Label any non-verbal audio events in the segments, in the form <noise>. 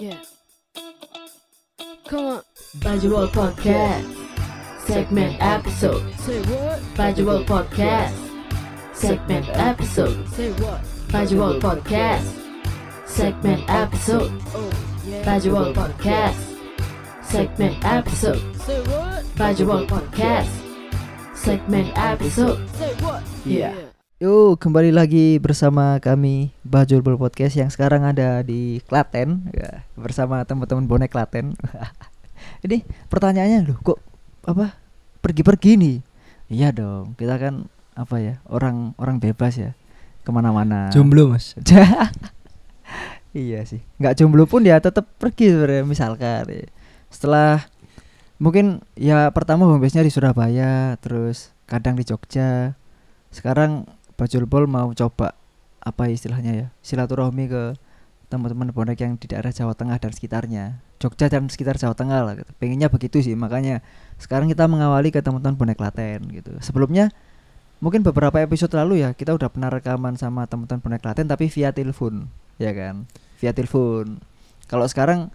Yeah. Come on. Bajul Podcast. Segment episode. Say what? Bajul Podcast. Segment episode. Say what? Bajul Podcast. Segment episode. Oh, yeah. Bajul Podcast. Segment episode. Say what? Bajul Podcast. Segment episode. Say what? Yeah. Yuk kembali lagi bersama kami Bajul Bol Podcast yang sekarang ada di Klaten ya, bersama teman-teman bonek Klaten. <laughs> Ini pertanyaannya loh kok apa pergi-pergi nih? Iya dong kita kan apa ya orang orang bebas ya ke mana-mana. Jomblo mas <laughs> iya sih nggak jomblo pun ya tetap pergi sebenarnya misalkan ya. setelah mungkin ya pertama home base-nya di Surabaya terus kadang di Jogja sekarang Bajul Bol mau coba apa istilahnya ya silaturahmi ke teman-teman bonek yang di daerah Jawa Tengah dan sekitarnya. Jogja dan sekitar Jawa Tengah lah gitu. pengennya begitu sih makanya sekarang kita mengawali ke teman-teman bonek Klaten gitu. Sebelumnya mungkin beberapa episode lalu ya kita udah pernah rekaman sama teman-teman bonek Klaten tapi via telepon ya kan? Via telepon. Kalau sekarang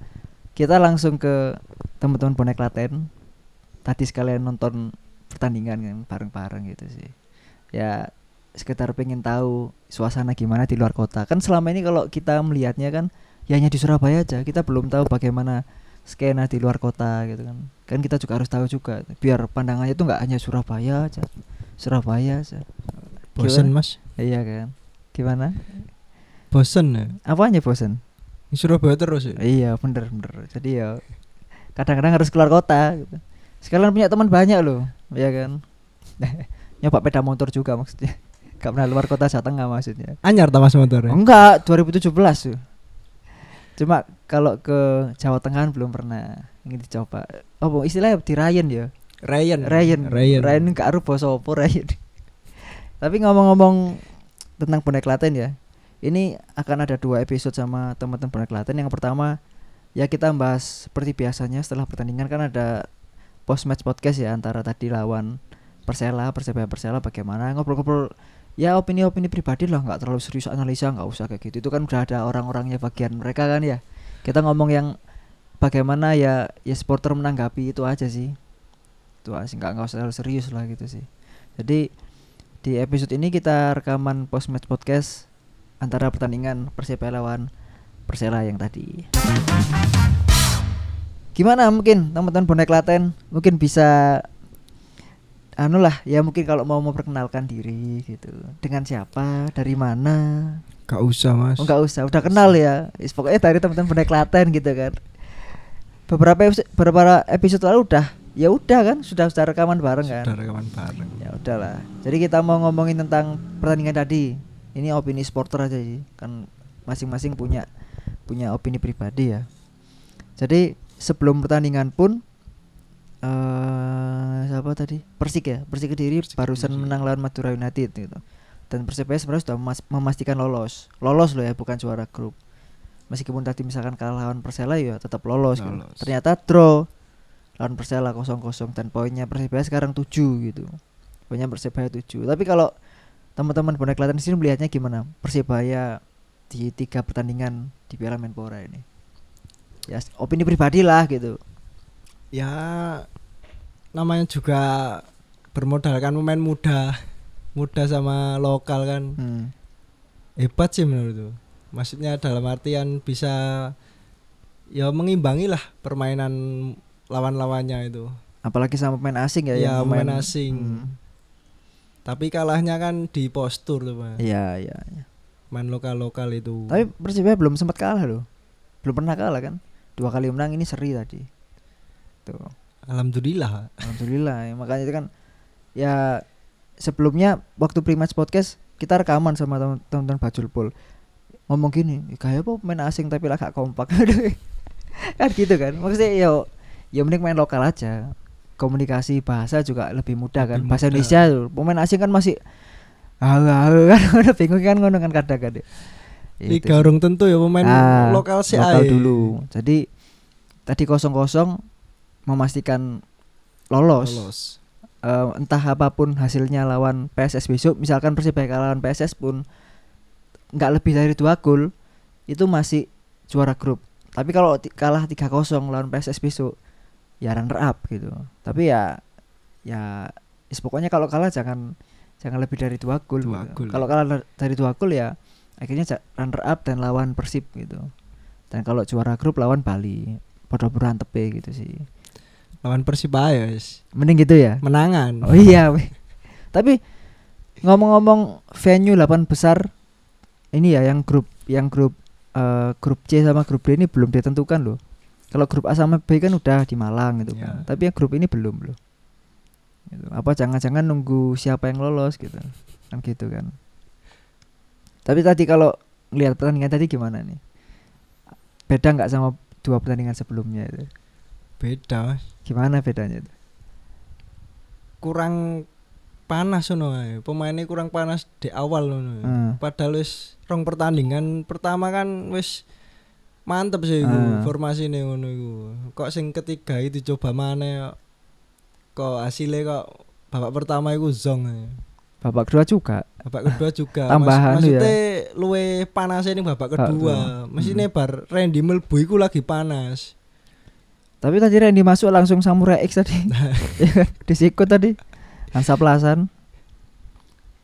kita langsung ke teman-teman bonek Klaten. Tadi sekalian nonton pertandingan kan bareng-bareng gitu sih. Ya sekitar pengen tahu suasana gimana di luar kota. Kan selama ini kalau kita melihatnya kan ya hanya di Surabaya aja. Kita belum tahu bagaimana skena di luar kota gitu kan. Kan kita juga harus tahu juga biar pandangannya itu nggak hanya Surabaya aja. Surabaya aja. Bosen Gimana? mas? Iya kan. Gimana? Bosen ya? Apanya bosen? Di Surabaya terus ya? Iya bener bener. Jadi ya kadang-kadang harus keluar kota gitu. sekalian punya teman banyak loh ya kan. <laughs> Nyoba peda motor juga maksudnya gak pernah luar kota Jawa Tengah maksudnya. Anyar tak mas motor ya? Enggak 2017 tuh cuma kalau ke Jawa Tengah belum pernah ingin dicoba. Oh istilahnya di Ryan ya? Ryan. Ryan. Ryan. Ryan gak aru basa apa Ryan. Tapi ngomong-ngomong tentang bonek Klaten ya. Ini akan ada dua episode sama teman-teman bonek Klaten. Yang pertama ya kita bahas seperti biasanya setelah pertandingan kan ada post match podcast ya antara tadi lawan Persela Persebaya Persela bagaimana? Ngobrol-ngobrol ya opini-opini pribadi lah nggak terlalu serius analisa nggak usah kayak gitu. Itu kan udah ada orang-orangnya bagian mereka kan ya. Kita ngomong yang bagaimana ya ya supporter menanggapi itu aja sih. Itu sih, nggak nggak usah terlalu serius lah gitu sih. Jadi di episode ini kita rekaman post match podcast antara pertandingan Persebaya lawan Persela yang tadi. Gimana? Mungkin teman-teman bonek Klaten mungkin bisa anu lah ya mungkin kalau mau memperkenalkan diri gitu. Dengan siapa? Dari mana? Gak usah mas. Oh nggak usah udah kenal ya. Is, pokoknya dari teman-teman bonek Klaten gitu kan. Beberapa episode, beberapa episode lalu udah ya udah kan sudah sudah rekaman bareng kan. Sudah rekaman bareng. Ya udahlah. Jadi kita mau ngomongin tentang pertandingan tadi. Ini opini supporter aja sih. Kan masing-masing punya punya opini pribadi ya. Jadi sebelum pertandingan pun eh siapa tadi? Persik ya? Persik Kediri Persik barusan Kediri. menang lawan Madura United gitu. Dan Persebaya sebenarnya sudah memas- memastikan lolos. Lolos loh ya bukan juara grup. Meskipun tadi misalkan kalah lawan Persela ya tetap lolos, gitu. Lolos. ternyata draw lawan Persela 0-0 dan poinnya Persebaya sekarang 7 gitu. Poinnya Persebaya 7 tapi kalau teman-teman bonek Klaten sini melihatnya gimana? Persebaya di tiga pertandingan di Piala Menpora ini. Ya opini pribadi lah gitu Ya Namanya juga Bermodalkan pemain muda. Muda sama lokal kan. Hmm. Hebat sih menurut tuh Maksudnya dalam artian bisa Ya mengimbangi lah Permainan Lawan-lawannya itu. Apalagi sama pemain asing ya Ya, pemain main- asing. Hmm. Tapi kalahnya kan di postur tuh mas iya iya iya. Main lokal-lokal itu. Tapi Persebaya belum sempat kalah loh. Belum pernah kalah kan. Dua kali menang ini seri tadi tuh Alhamdulillah. Alhamdulillah ya, makanya itu kan ya sebelumnya waktu pre-match podcast kita rekaman sama teman- teman-teman Bajul Pol ngomong gini "Ih, kayak apa pemain asing tapi lah gak kompak. <laughs> Kan gitu kan. Maksudnya yo ya mending main lokal aja. Komunikasi bahasa juga lebih mudah kan. Lebih bahasa mudah. Indonesia tuh pemain asing kan masih halo halo kan. <laughs> Udah bingung kan ngono kan kadang-kadang. Sih. urung tentu ya pemain Ah, lokal sih lokal dulu. Jadi tadi kosong kosong memastikan lolos, Lolos. Eh, entah apa pun hasilnya lawan PSS besok misalkan Persibaya kalah lawan PSS pun nggak lebih dari dua gol itu masih juara grup. Tapi kalau kalah 3-0 lawan PSS besok ya runner up gitu. Tapi ya ya is pokoknya kalau kalah jangan jangan lebih dari dua gol gitu. kalau kalah dari dua gol ya akhirnya runner up dan lawan Persib gitu. Dan kalau juara grup lawan Bali pada berantem gitu sih lawan Persibaya mending gitu ya? Menangan. Oh iya tapi ngomong-ngomong venue 8 besar ini ya yang grup yang grup eh, grup C sama grup D ini belum ditentukan loh. Kalau grup A sama B kan udah di Malang gitu. Kan Ya. tapi yang grup ini belum loh. Gitu. apa jangan-jangan nunggu siapa yang lolos gitu. Kan gitu kan. Tapi tadi kalau lihat pertandingan tadi gimana nih? Beda nggak sama dua pertandingan sebelumnya itu beda gimana bedanya itu kurang panas ngono. Pemainnya kurang panas di awal ngono. Hmm. Padahal wis rong pertandingan pertama kan wis mantep sih Hmm. formasine ngono iku. Kok sing ketiga itu coba mana kok hasilnya kok babak pertama iku zong babak kedua juga Babak kedua juga <laughs> Tambahan Mas, ya. maksudnya luwe panas ini babak kedua. Mesine bar Randy Melbu iku lagi panas. Tapi tadi Randy masuk langsung Samurai X tadi. <laughs> <laughs> Disikut tadi. Hansa Plasan.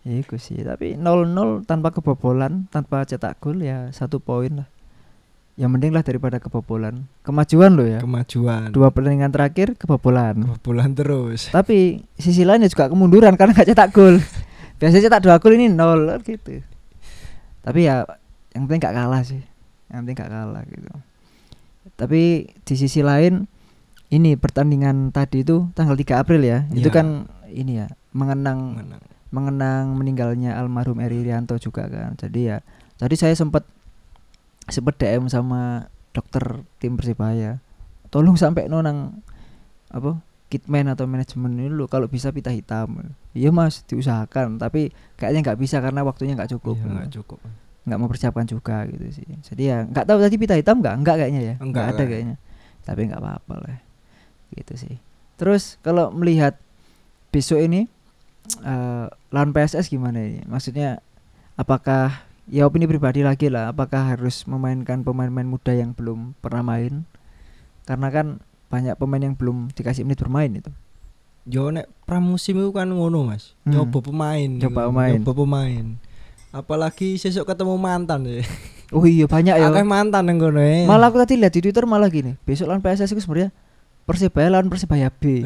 Iku sih, tapi 0-0 tanpa kebobolan, tanpa cetak gol ya satu poin lah. Ya mending lah daripada kebobolan. Kemajuan loh ya. Kemajuan. Dua pertandingan terakhir kebobolan. bulan terus. Tapi sisi lain ya juga kemunduran karena nggak cetak gol. <laughs> Biasanya cetak dua gol ini nol gitu. Tapi ya yang penting nggak kalah sih. Yang penting nggak kalah gitu. Tapi di sisi lain ini pertandingan tadi itu tanggal 3 April ya. Itu Ya. kan ini ya mengenang Menang. mengenang meninggalnya almarhum Eri Rianto juga kan. Jadi ya tadi saya sempat sempat DM sama dokter tim Persibaya. Tolong sampai nonang apa kitman atau manajemen ini lo kalau bisa pita hitam. Iya mas diusahakan tapi kayaknya nggak bisa karena waktunya nggak cukup. Iya, nggak cukup. nggak mempersiapkan juga gitu sih. Jadi ya nggak tahu tadi pita hitam nggak nggak kayaknya ya. Enggak, Nggak ada enggak. kayaknya. Tapi nggak apa-apa lah. Gitu sih. Terus kalau melihat besok ini eh lawan PSS gimana ini? Maksudnya apakah ya opini pribadi lagi lah, apakah harus memainkan pemain-pemain muda yang belum pernah main? Karena kan banyak pemain yang belum dikasih menit bermain itu. Yo nek pramusim itu kan ngono Mas. Hmm. Nyoba pemain. Nyoba iku, pemain. Nyoba pemain. Apalagi sesuk ketemu mantan sih. Oh iya banyak ya. Akeh mantan yang ngono eh. Malah aku tadi lihat di Twitter malah gini, besok lawan PSS itu sebenarnya Persibaya lawan Persibaya B.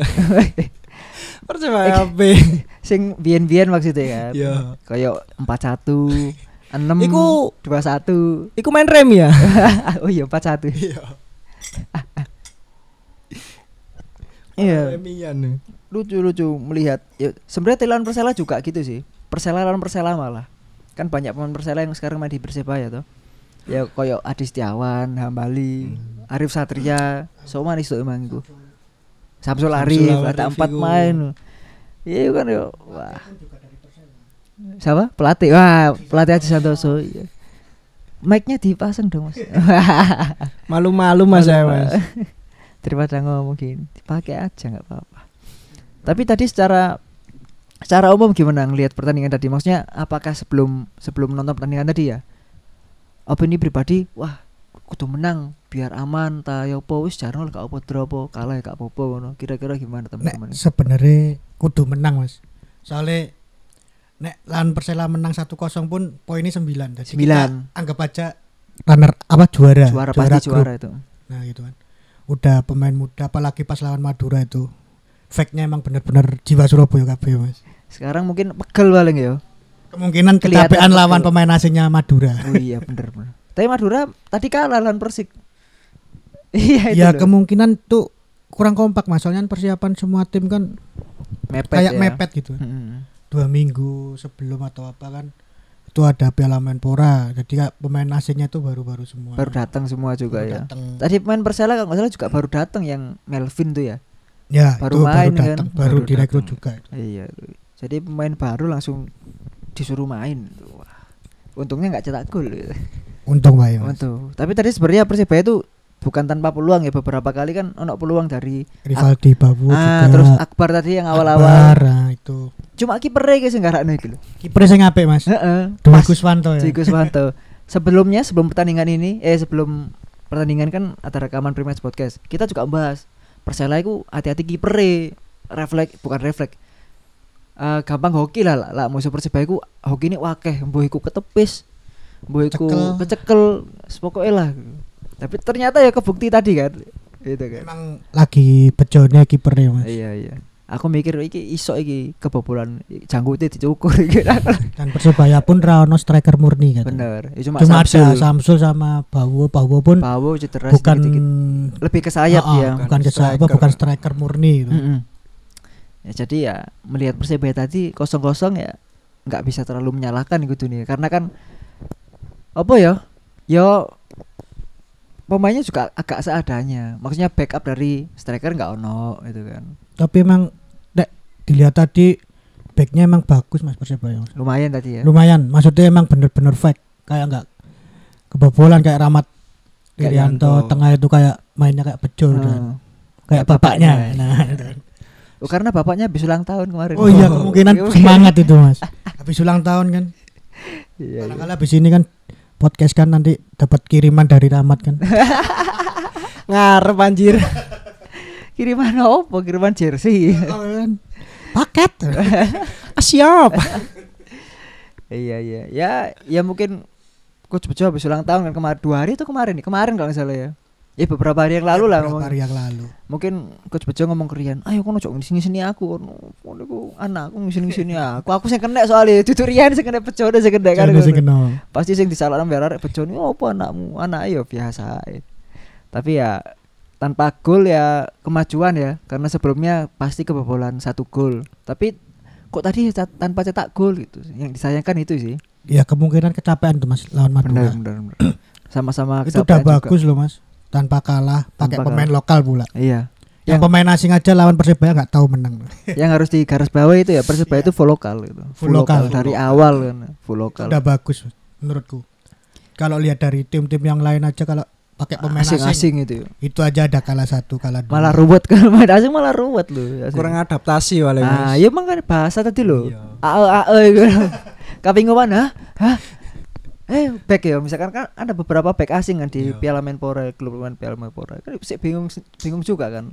<laughs> Persebaya B. Sing biyen-biyen maksudnya kan. Iya. Kayak 41 6 Iku 21. iku main rem ya. <laughs> oh iya 41. Iya. <laughs> Iya. Remian. Lucu-lucu melihat. Ya, sebenarnya lawan Persela juga gitu sih. Persela lawan Persela malah. Kan banyak pemain Persela yang sekarang main di Persibaya tuh. Ya koyo Adi Setiawan, Hambali, Arif Satria, so manis tuh emang itu. Samsul Arif, ada empat main. Iya kan yo. Wah. Siapa? Pelatih. Wah, pelatih Aji Santoso. Iya. Mic-nya dipasang dong, Mas. <laughs> Malu-malu Mas saya Mas. <laughs> daripada ngomong gini dipakai aja nggak apa-apa tapi tadi secara secara umum gimana ngelihat pertandingan tadi maksudnya apakah sebelum sebelum nonton pertandingan tadi ya opini pribadi wah kudu menang biar aman ta ya apa wis jarang gak apa apa kalah ya gak apa-apa ngono kira-kira gimana teman-teman sebenarnya kudu menang mas. Soalnya nek lawan Persela menang 1-0 pun poinnya 9 Jadi kita Sembilan. anggap aja runner apa juara. juara pasti grup. juara itu Nah gitu kan. Udah pemain muda apalagi pas lawan Madura itu. Fact-nya emang bener-bener jiwa Surabaya kabeh mas. sekarang mungkin pegel paling ya Kemungkinan kecapean lawan betul. pemain asingnya Madura. oh iya bener bener tapi Madura tadi kalah lawan Persik <laughs> iya itu ya loh. kemungkinan tuh kurang kompak mas. Soalnya persiapan semua tim kan mepet kayak ya. mepet gitu. Mm-mm. Dua minggu sebelum atau apa kan itu ada Piala Menpora. Jadi pemain asingnya tuh baru-baru semua. baru datang semua juga Baru ya datang. Tadi pemain Persela kalau nggak salah juga baru datang yang Melvin tuh ya. Ya, Baru itu main baru kan, datang, baru, baru direkrut juga. Iya. Jadi pemain baru langsung disuruh main. Wah. Untungnya nggak cetak gol. gitu. Untung Mas. Untung. Tapi tadi sebenarnya Persibaya itu bukan tanpa peluang ya beberapa kali kan ono peluang dari Rivaldi Babu ah juga. terus Akbar tadi yang awal-awal. Akbar, nah, itu. Cuma kipernya guys nggak rakno iki lho. Kiper sing apik, Mas. Heeh. Dwi Pas Guswanto ya. Guswanto. Sebelumnya sebelum pertandingan ini eh sebelum pertandingan kan ada rekaman pre-match podcast. Kita juga bahas Persela itu hati-hati kipere refleks bukan refleks Eh, gampang hoki lah lah, lah musuh Persibaya iku hoki ini wakeh mbuh iku ketepis mbuh iku Cekel. kecekel pokoknya lah tapi ternyata ya kebukti tadi kan itu kan Emang lagi bejone kipernya Mas. iya iya aku mikir iki iso iki kebobolan janggute dicukur <laughs> iki Dan Persebaya pun ra ono striker murni kan. bener ya, cuma, Cuma ada Samsul Samsul sama Bawo. Bawo pun Bawo cedera bukan sedikit-sedikit. lebih ke sayap ah, ya bukan ke sayap, bukan striker murni gitu. Mm-mm. Ya jadi ya melihat persebaya tadi kosong kosong ya nggak bisa terlalu menyalahkan gitu nih karena kan apa ya ya pemainnya juga agak seadanya maksudnya backup dari striker nggak ono itu kan Tapi emang Dek, dilihat tadi backnya emang bagus Mas Persebaya. Lumayan tadi ya Lumayan, maksudnya emang bener-bener fake kayak enggak kebobolan kayak Ramat Irianto, tengah itu kayak mainnya kayak bejo Hmm. dan kayak Kayak bapaknya. bapaknya. Nah. <laughs> Oh, karena bapaknya habis ulang tahun kemarin Oh iya, kemungkinan <laughs> semangat itu Mas. <laughs> Habis ulang tahun kan. Iya, iya. Barangkali habis ini kan podcast kan nanti dapat kiriman dari Ramat kan. <laughs> Ngarep anjir. kiriman apa kiriman jersey Paket. Ah, siap. iya iya ya ya mungkin coach Bejo habis ulang tahun kan kemarin dua hari itu kemarin nih kemarin kalau nggak salah ya ya beberapa hari yang lalu lah Beberapa ngomong hari yang lalu. mungkin coach Bejo ngomong ke Rian ayo kono cok sini sini aku kono kono aku anakku sini <laughs> aku aku sing kena soalnya itu Rian sing kena Bejo udah sing kena kan sing ngono. kenal. pasti sing disalahkan biar arek Bejo ini apa anakmu anak ya biasa tapi ya tanpa gol ya kemajuan ya karena sebelumnya pasti kebobolan satu gol tapi kok tadi cat- tanpa cetak gol gitu yang disayangkan itu sih Ya kemungkinan kecapean tuh Mas lawan Madura. benar benar benar. sama-sama Itu udah juga. bagus loh Mas. Tanpa kalah, pakai Tanpa pemain kalah. lokal pula. iya Yang Yang- pemain asing aja lawan Persebaya nggak tahu menang. <laughs> yang harus di garis bawah itu ya persebaya itu full lokal gitu Full lokal. dari awal kan full lokal Udah bagus menurutku. Kalau lihat dari tim-tim yang lain aja kalau pakai pemain asing, asing-asing itu itu aja ada kalah satu, kalah dua. malah ruwet <laughs> kan main asing malah ruwet loh asing. Kurang adaptasi wale ah iya emang kan bahasa tadi loh Iya. ae ae <laughs> kapingoan hah hah eh back ya misalkan kan ada beberapa back asing kan di Iya. Piala Menpora klub Piala Menpora. Kan sih bingung bingung juga kan.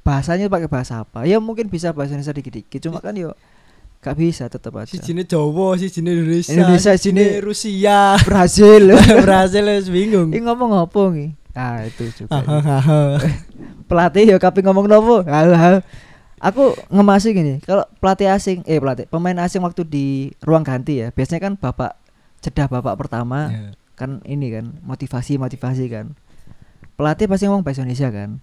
Bahasanya pakai bahasa apa? Ya mungkin bisa bahasa Indonesia dikit-dikit cuma kan yo gak bisa tetap aja. Si jine Jawa, si jine Indonesia, Indonesia, si jine jine- Rusia. Brazil. <laughs> Brazil bingung. ini ngomong apa nih ah itu juga Hahaha. <laughs> pelatih ya kapi ngomong nopo? Aku ngemasi gini kalau pelatih asing eh pelatih pemain asing waktu di ruang ganti ya biasanya kan bapak cedah bapak pertama Ya. kan ini kan motivasi motivasi kan pelatih pasti ngomong bahasa Indonesia kan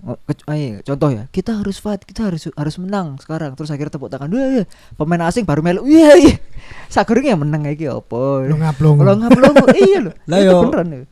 ke- ah, iya, contoh ya kita harus fight kita harus harus menang sekarang terus akhirnya tepuk tangan wah iya. pemain asing baru melu iya iya sakurnya menang iki apa Lu ngaplung. kalau ngapelong <laughs> iya loh Lah yo. beneran.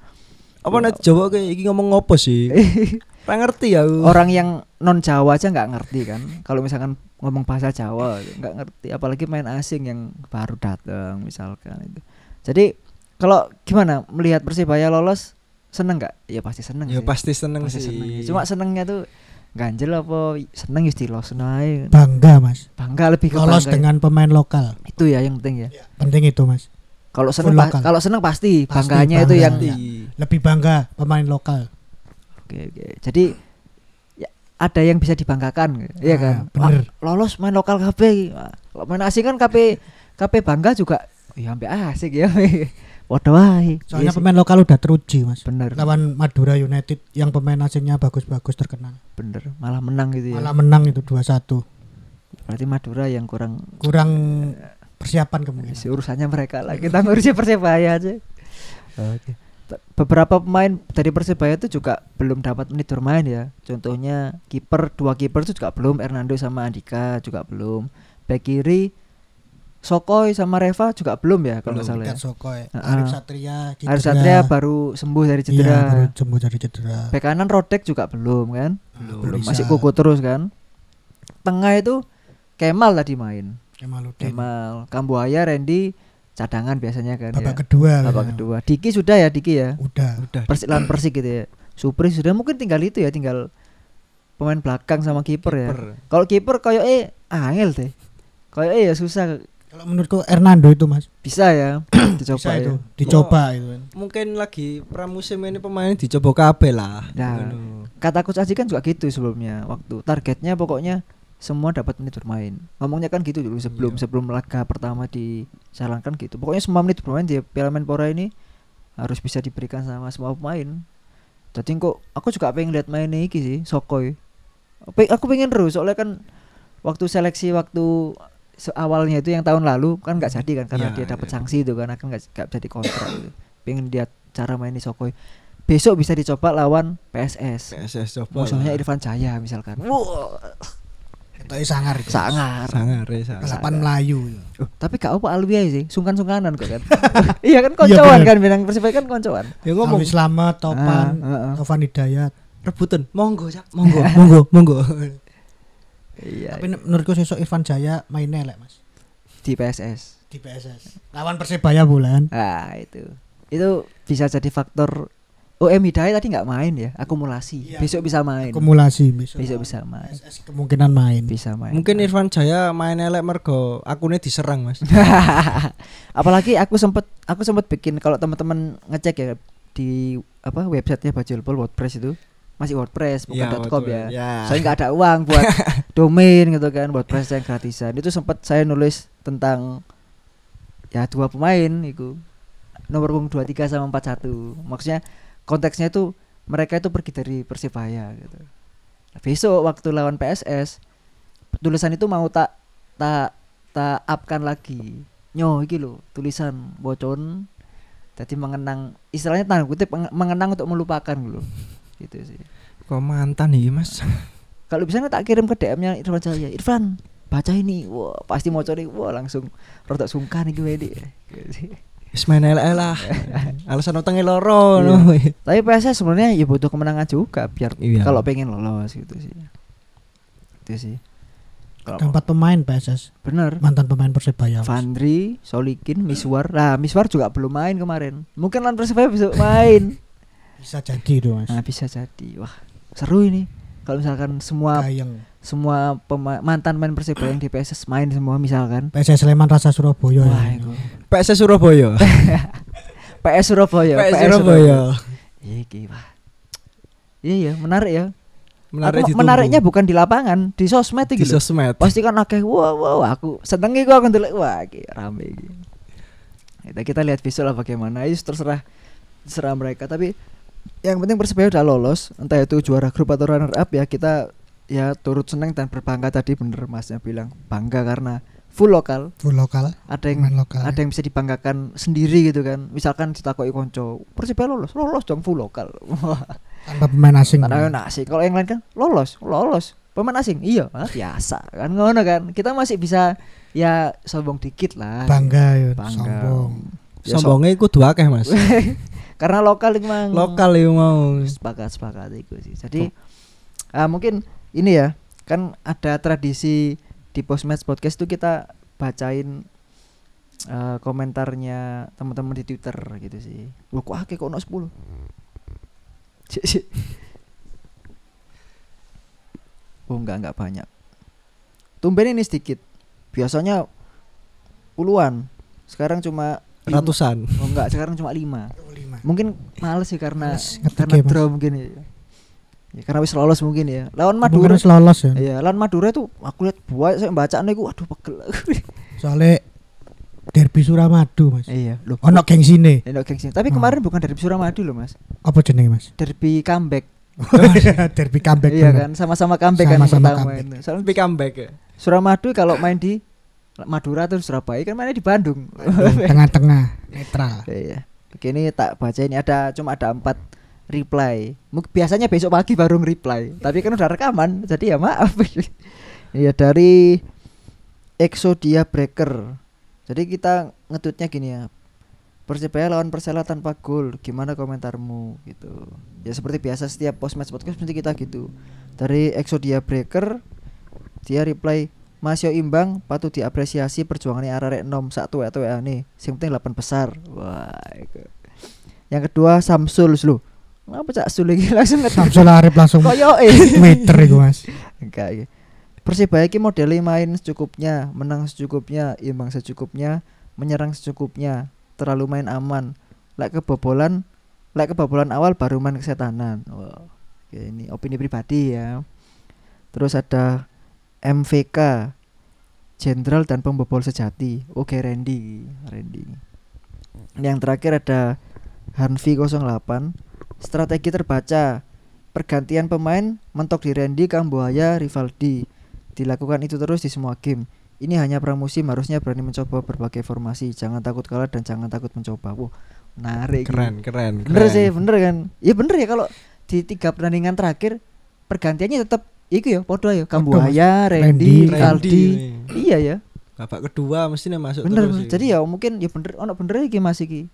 Apa nek Jawa kayak iki ngomong ngopo sih? <laughs> Ora ngerti ya. orang yang non Jawa aja nggak ngerti kan kalau misalkan ngomong bahasa Jawa nggak ngerti apalagi main asing yang baru datang misalkan itu jadi kalau gimana melihat Persibaya lolos seneng nggak ya pasti seneng Ya sih. pasti seneng Pasti sih. seneng. cuma senengnya tuh ganjel apa seneng ya stilos naik Bangga Mas. bangga lebih ke Lolos bangga. dengan pemain lokal. itu ya yang penting ya Penting itu Mas. kalau seneng pa- kalau seneng pasti, Pasti bangganya itu bangga. yang Pasti. Lebih bangga pemain lokal. Oke oke. Jadi ya, ada yang bisa dibanggakan, iya Ah, kan? bener. Wah, lolos main lokal KP. Kalau main asing kan KP KP bangga juga. Ya sampai asik ya. <laughs> Waduh wae. Soalnya Iya pemain lokal udah teruji Mas. bener Lawan Madura United yang pemain asingnya bagus-bagus terkenal. bener malah menang gitu ya. Malah menang itu 2-1. Berarti Madura yang kurang Kurang persiapan kemungkinan. si urusannya mereka lah. Kita ngurusin Persebaya aja. Oke. Be- Beberapa pemain dari Persebaya itu juga belum dapat menit bermain ya. Contohnya kiper dua kiper itu juga belum. Hernando sama Andika juga belum. Back kiri Sokoy sama Reva juga belum ya kalau nggak salah ya. Arif Satria, cedera. Arif Satria baru sembuh dari Iya, cedera. baru sembuh dari cedera. Bek kanan Rodek juga belum kan? Belum. Belum masih kuku terus kan. Tengah itu Kemal tadi main. Kemaluddin. Kemal, Kambuaya, Randy cadangan biasanya kan Babak ya. kedua. Babak ya. kedua. Diki sudah ya Diki ya. Udah. Udah. Persik lawan Persik gitu ya. Supri sudah mungkin tinggal itu ya, tinggal pemain belakang sama kiper ya. Kalau kiper kayak eh angel teh. Kayak eh ya susah Kalau menurutku Hernando itu Mas. Bisa ya <clears throat> dicoba Bisa ya. itu, dicoba itu kan. Mungkin lagi pramusim ini pemain dicoba kabeh lah. Nah. Kata coach Aji kan juga gitu sebelumnya. Waktu targetnya pokoknya semua dapat menit bermain. Ngomongnya kan gitu dulu sebelum Iya. sebelum laga pertama dijalankan gitu. Pokoknya semua menit bermain di Piala Menpora ini harus bisa diberikan sama semua pemain. Jadi kok aku juga pengen lihat mainnya iki sih, Sokoy. Pe- Aku pengen terus soalnya kan waktu seleksi waktu awalnya itu yang tahun lalu kan nggak jadi kan karena Iya, dia dapat iya. sanksi itu kan akan nggak bisa dikontrak gitu. Pengen lihat cara mainnya Sokoy. Besok bisa dicoba lawan PSS. PSS coba. Musuhnya lah. Irfan Jaya misalkan. Wah, Itu sangar itu. sangar. sangar ya, sangar. Balapan Melayu. Oh, tapi gak apa Alwi aja sih, sungkan-sungkanan kok kan. <laughs> <laughs> iya kan koncoan bener. kan bilang Persibaya kan koncoan. Ya ngomong Slamet, Topan, Ah, ah, ah. Tovan Hidayat. rebutan. Monggo, Cak. <laughs> Monggo, monggo, monggo. Iya. Tapi menurutku sesuk Irfan Jaya mainnya elek Mas. di PSS. Di PSS. Lawan Persebaya bulan. Ah, itu. Itu bisa jadi faktor OM Hidayat tadi nggak main ya, akumulasi. Iya. Besok bisa main. Akumulasi besok. Besok bisa main. PSS kemungkinan main. Bisa main. Mungkin Irfan Jaya main elek mergo akunnya diserang, Mas. <laughs> Apalagi aku sempet aku sempet bikin kalau teman-teman ngecek ya di apa websitenya Bajulpol WordPress itu masih WordPress bukan Iya, .com betul. ya. Ya. Saya nggak ada uang buat <laughs> domain gitu kan WordPress yang gratisan. Itu sempat saya nulis tentang ya dua pemain itu nomor punggung 23 sama 41. Maksudnya konteksnya itu mereka itu pergi dari Persibaya gitu. Besok waktu lawan PSS tulisan itu mau tak tak tak upkan lagi. Nyo iki lho, tulisan bocon jadi mengenang istilahnya tanda kutip menge- mengenang untuk melupakan gitu. Gitu sih. Kok mantan nih, Mas? <laughs> Kalau bisa tak kirim ke DM-nya Irfan Jaya. Irfan, baca ini. Wah, pasti mau cari. Wah, langsung rada sungkan iki wedi. Wis main elek lah. <laughs> Alasan utangnya loro. Iya. no. Tapi PSS sebenarnya ya butuh kemenangan juga biar Iya. kalau pengen lolos gitu sih. Itu sih. Empat pemain PSS. bener Mantan pemain Persebaya. Fandri, Solikin, Miswar. Nah, Miswar juga belum main kemarin. Mungkin lawan Persibaya bisa main. <laughs> Bisa jadi itu Mas. Nah, bisa jadi. Wah, seru ini. Kalau misalkan semua Gayeng. semua pema- mantan main Persibaya yang di PSS main semua misalkan. PSS Sleman Rasa Surabaya. Wah, ya. itu. PS Surabaya. <laughs> PS Surabaya. PS Surabaya. Iki wah. Iya ya, menarik ya. Menarik Aku menariknya bukan di lapangan, di sosmed di iki lho. sosmed. Pasti kan akeh wah wah wah, aku seneng iku aku ndelok wah iki rame iki. Kita kita lihat visual lah bagaimana. Itu terserah terserah mereka tapi yang penting Persebaya udah lolos, entah itu juara grup atau runner up ya kita ya turut seneng dan berbangga tadi bener Masnya bilang bangga karena full lokal Full lokal. ada yang Pemain lokal. ada yang bisa dibanggakan sendiri gitu kan misalkan ditakoki konco Persibaya lolos lolos dong full lokal <laughs> Tanpa pemain asing. tanah asing kalau yang lain kan lolos lolos pemain asing iya ah, biasa kan ngono kan kita masih bisa ya sombong dikit lah Bangga ya. Bangga. Sombong. Ya, so- Sombongnya iku dua akeh, Mas. <laughs> karena lokal itu mang Lokal ya mau. sepakat sepakat itu sih jadi ah, mungkin ini ya kan ada tradisi di postmatch podcast itu kita bacain eh, komentarnya teman-teman di twitter gitu sih Wah kok akeh kok ono 10 Cik, cik. oh enggak enggak banyak tumben ini sedikit biasanya puluhan sekarang cuma lima. Ratusan. oh enggak sekarang cuma Lima. Mungkin males sih karena Males karena ya, draw mungkin ya. Ya, karena wis lolos mungkin ya lawan Mungkin Madura harus lolos ya. iya lawan Madura itu aku lihat buat saya baca nih waduh pegel Soalnya Derby Suramadu, Mas. iya loh Ono gengsine. Ini gengsi. tapi Hmm. kemarin bukan derby Suramadu loh mas Apa jenenge, Mas? derby comeback Derby comeback. iya bener. kan sama-sama comeback kan yang Sama-sama pertama comeback. itu. soalnya Tapi comeback ya. Suramadu kalau main di Madura atau Surabaya kan mainnya di Bandung Tengah-tengah netral. iya Oke ini tak baca ini ada cuma ada empat reply. Biasanya besok pagi baru reply tapi kan udah rekaman jadi ya maaf. <laughs> Iya dari Exodia Breaker. Jadi kita ngetutnya gini ya. Persebaya lawan Persela tanpa gol gimana komentarmu? Gitu. Ya seperti biasa setiap post match podcast nanti kita gitu. Dari Exodia Breaker dia reply Masih imbang patut diapresiasi perjuangannya arek nom satu atau ya nih sing penting 8 besar wah iku. yang kedua Samsul lu Kenapa cak Sul lagi <laughs> langsung ngetik Samsul Arif langsung Koyo eh Twitter iku, Mas. <laughs> Enggak ya. Persibaya iki modele main secukupnya, menang secukupnya, imbang secukupnya, menyerang secukupnya, terlalu main aman. Lek kebobolan, lek kebobolan awal baru main kesetanan. Wah, oke, ini opini pribadi ya. Terus ada MVK Jenderal dan pembobol sejati. Oke Randy, Randy. Yang terakhir ada Hanfi 08 Strategi terbaca Pergantian pemain mentok di Randy, Kambuaya, Rivaldi Dilakukan itu terus di semua game Ini hanya pramusim harusnya berani mencoba berbagai formasi Jangan takut kalah dan jangan takut mencoba Wah menarik Keren, keren. Bener keren. sih bener kan Iya bener ya kalau di tiga pertandingan terakhir Pergantiannya tetap Iku ya podo ya Kambuaya, Randy, Randy, Rivaldi Randy. Iya ya Babak kedua mestinya masuk bener terus. jadi ya mungkin ya bener ono bener iki Mas iki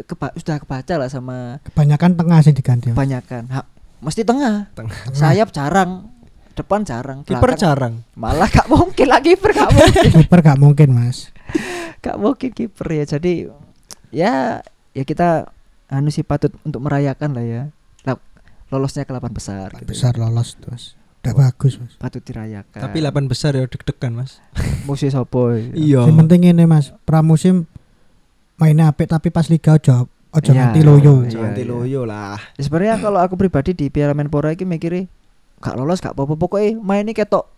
Keba, sudah kebaca lah sama Kebanyakan tengah sih diganti. Kebanyakan ha, mesti tengah Tengah. sayap jarang depan jarang kiper jarang. malah gak mungkin lah kiper gak mungkin <laughs> Kiper gak mungkin, Mas. <laughs> gak mungkin kiper ya jadi ya ya kita anu sih patut untuk merayakan lah ya Lah, lolosnya ke delapan besar gitu. Besar lolos terus. Udah bagus, Mas. patut dirayakan Tapi 8 besar ya deg-degan, Mas. <laughs> musuh sopo ya. Iya. Yang penting ini, Mas. Pramusim mainnya apik tapi pas liga ojo ojo Iya, nganti loyo. iya. Jangan loyo lah. Ya, sebenarnya kalau aku pribadi di Piala Menpora iki mikirnya gak lolos gak apa-apa pokoknya main ini ketok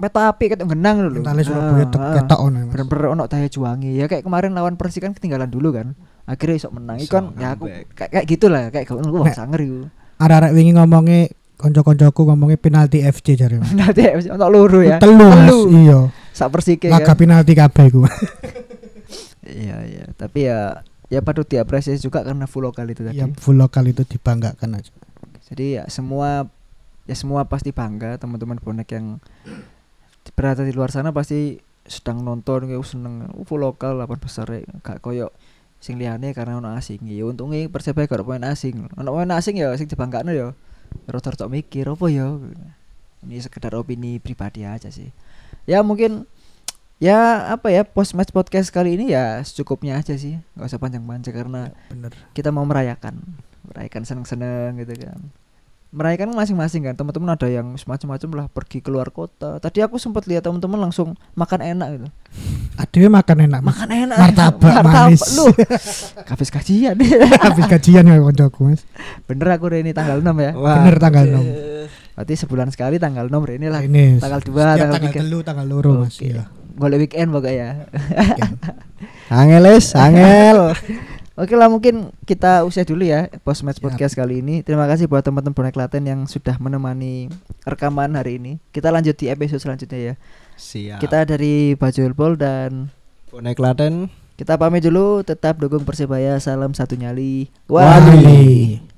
meta api ketok genang dulu Mentale Surabaya tek ketok ngono, Mas. bener-bener ono daya juangi ya kayak kemarin lawan Persi kan ketinggalan dulu kan akhirnya iso menang Iso Iku kan ya aku kayak kayak gitulah kayak gak wah Nek. sanger iku Arek-arek wingi ngomongnya konco-koncoku ngomongnya penalti FC jare. Mas. nanti ono loro ya Telu. Telu. Iya. sak Persike Laga kan penalti kabeh iku. iya iya tapi ya ya patut diapresiasi juga karena full lokal itu tadi Ya full lokal itu dibanggakan aja. jadi ya semua ya semua pasti bangga teman-teman bonek yang berada di luar sana pasti sedang nonton kayak seneng uh, full lokal lapan besar ya gak koyo sing liyane karena ono asing ya untungnya persebaya gak pemain asing ono pemain asing ya sing dibanggakno ya rada-rada mikir apa ya? Ini sekedar opini pribadi aja sih. Ya mungkin ya apa ya post match podcast kali ini ya secukupnya aja sih. Nggak usah panjang-panjang karena Bener. kita mau merayakan. Merayakan seneng-seneng gitu kan. Merayakan masing-masing kan. Teman-teman ada yang semacam-macam lah pergi keluar kota. Tadi aku sempat lihat teman-teman langsung makan enak gitu Adewe makan enak. Makan enak Martabak manis. lu <laughs> habis kajian <laughs> Habis gajian ya koncoku, Mas. bener aku ini tanggal 6 ya Wah. Bener tanggal eh, 6. berarti sebulan sekali tanggal 6 ini lah Ini tanggal 2 setiap tanggal tanggal 3 telu, tanggal loro, Mas. Oke. Iya. golek weekend pokoknya <laughs> Angel es, angel. Oke lah mungkin kita usai dulu ya post match podcast kali ini. Terima kasih buat teman-teman bonek Klaten yang sudah menemani rekaman hari ini. Kita lanjut di episode selanjutnya ya. Siap. Kita dari Bajul Pol dan bonek Klaten. kita pamit dulu. Tetap dukung Persebaya. Salam satu nyali. Wali. Wali.